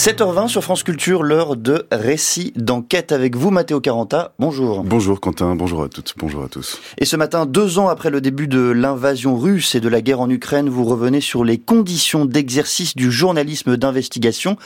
7h20 sur France Culture, l'heure de récit d'enquête avec vous, Mathéo Caranta. Bonjour. Bonjour Quentin, bonjour à toutes, bonjour à tous. Et ce matin, deux ans après le début de l'invasion russe et de la guerre en Ukraine, vous revenez sur les conditions d'exercice du journalisme d'investigation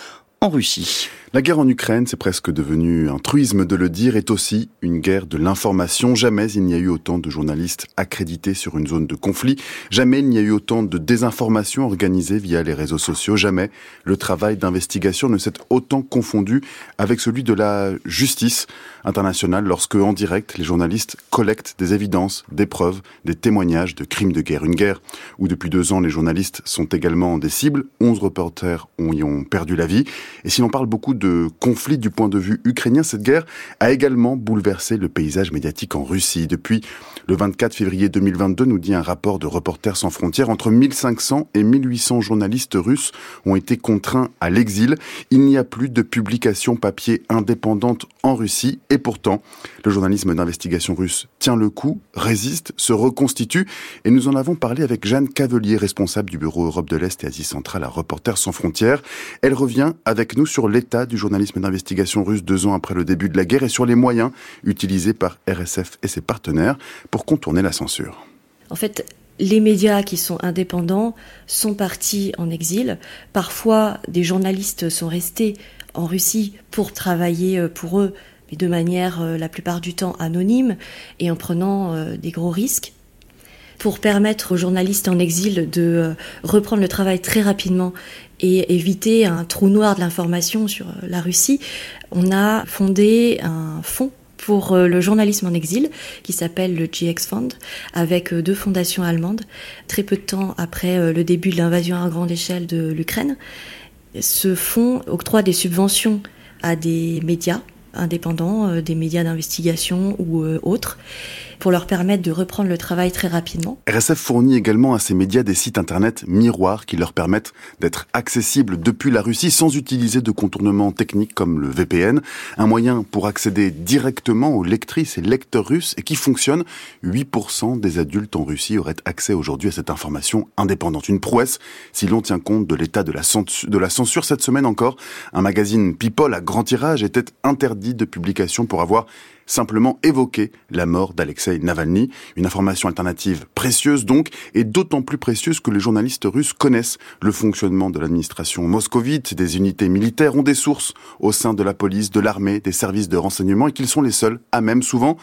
en Russie. La guerre en Ukraine, c'est presque devenu un truisme de le dire, est aussi une guerre de l'information. Jamais il n'y a eu autant de journalistes accrédités sur une zone de conflit. Jamais il n'y a eu autant de désinformation organisée via les réseaux sociaux. Jamais le travail d'investigation ne s'est autant confondu avec celui de la justice internationale lorsque, en direct, les journalistes collectent des évidences, des preuves, des témoignages de crimes de guerre. Une guerre où depuis deux ans, les journalistes sont également des cibles. Onze reporters y ont perdu la vie. Et si l'on parle beaucoup de de conflit du point de vue ukrainien, cette guerre a également bouleversé le paysage médiatique en Russie. Depuis le 24 février 2022, nous dit un rapport de Reporters sans frontières, entre 1500 et 1800 journalistes russes ont été contraints à l'exil. Il n'y a plus de publications papier indépendantes en Russie et pourtant, le journalisme d'investigation russe tient le coup, résiste, se reconstitue et nous en avons parlé avec Jeanne Cavelier, responsable du bureau Europe de l'Est et Asie centrale à Reporters sans frontières. Elle revient avec nous sur l'état du du journalisme d'investigation russe deux ans après le début de la guerre et sur les moyens utilisés par RSF et ses partenaires pour contourner la censure. En fait, les médias qui sont indépendants sont partis en exil. Parfois, des journalistes sont restés en Russie pour travailler euh, pour eux, mais de manière euh, la plupart du temps anonyme et en prenant euh, des gros risques pour permettre aux journalistes en exil de euh, reprendre le travail très rapidement et éviter un trou noir de l'information sur euh, la Russie, on a fondé un fonds pour euh, le journalisme en exil qui s'appelle le GX Fund avec deux fondations allemandes très peu de temps après le début de l'invasion à grande échelle de l'Ukraine. Ce fonds octroie des subventions à des médias indépendants, des médias d'investigation ou autres pour leur permettre de reprendre le travail très rapidement. RSF fournit également à ces médias des sites internet miroirs qui leur permettent d'être accessibles depuis la Russie sans utiliser de contournements techniques comme le VPN, un moyen pour accéder directement aux lectrices et lecteurs russes et qui fonctionne. 8% des adultes en Russie auraient accès aujourd'hui à cette information indépendante. Une prouesse si l'on tient compte de l'état de la censure. Cette semaine encore, un magazine People à grand tirage était interdit de publication pour avoir simplement évoquer la mort d'Alexei Navalny. Une information alternative précieuse donc, et d'autant plus précieuse que les journalistes russes connaissent le fonctionnement de l'administration moscovite, des unités militaires, ont des sources au sein de la police, de l'armée, des services de renseignement, et qu'ils sont les seuls à même souvent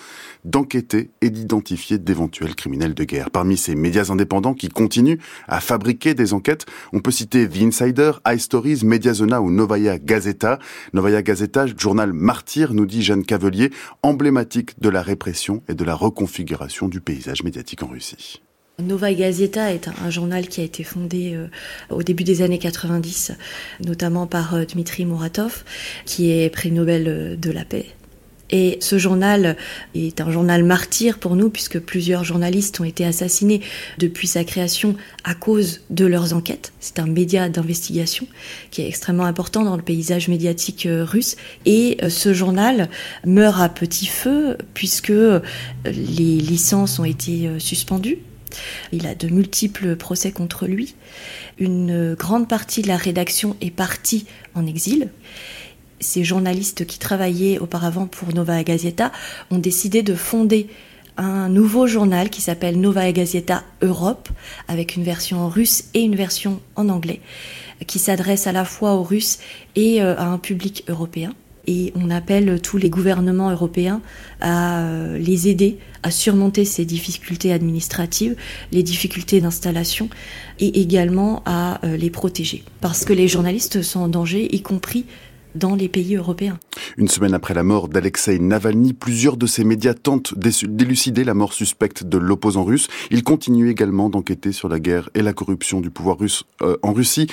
d'enquêter et d'identifier d'éventuels criminels de guerre. Parmi ces médias indépendants qui continuent à fabriquer des enquêtes, on peut citer The Insider, iStories, Mediazona ou Novaya Gazeta. Novaya Gazeta, journal nous dit Jeanne Cavelier, emblématique de la répression et de la reconfiguration du paysage médiatique en Russie. Nova Gazeta est un, journal qui a été fondé euh, au début des années 90, notamment par euh, Dmitri Muratov, qui est prix Nobel euh, de la paix et ce journal est un journal martyr pour nous puisque plusieurs journalistes ont été assassinés depuis sa création à cause de leurs enquêtes. C'est un média d'investigation qui est extrêmement important dans le paysage médiatique euh, russe. Et euh, ce journal meurt à petit feu puisque euh, les licences ont été suspendues. Il a de multiples procès contre lui. Une grande partie de la rédaction est partie en exil ces journalistes qui travaillaient auparavant pour Nova Gazeta ont décidé de fonder un nouveau journal qui s'appelle Nova Gazeta Europe, avec une version russe et une version en anglais, qui s'adresse à la fois aux Russes et euh, à un public européen. Et on appelle tous les gouvernements européens à euh, les aider à surmonter ces difficultés administratives, les difficultés d'installation, et également à euh, les protéger. Parce que les journalistes sont en danger, y compris dans les pays européens. Une semaine après la mort d'Alexei Navalny, plusieurs de ces médias tentent d'élucider la mort suspecte de l'opposant russe. Ils continuent également d'enquêter sur la guerre et la corruption du pouvoir russe euh, en Russie,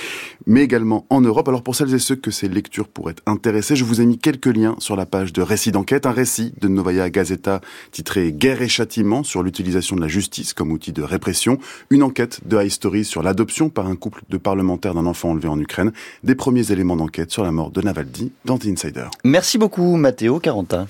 mais également en Europe. Alors pour celles et ceux que ces lectures pourraient intéresser, je vous ai mis quelques liens sur la page de Récit d'enquête, un récit de Novaya Gazeta titré Guerre et châtiment sur l'utilisation de la justice comme outil de répression, une enquête de High Story sur l'adoption par un couple de parlementaires d'un enfant enlevé en Ukraine, des premiers éléments d'enquête sur la mort de Navalny Merci beaucoup Mathéo Carentin.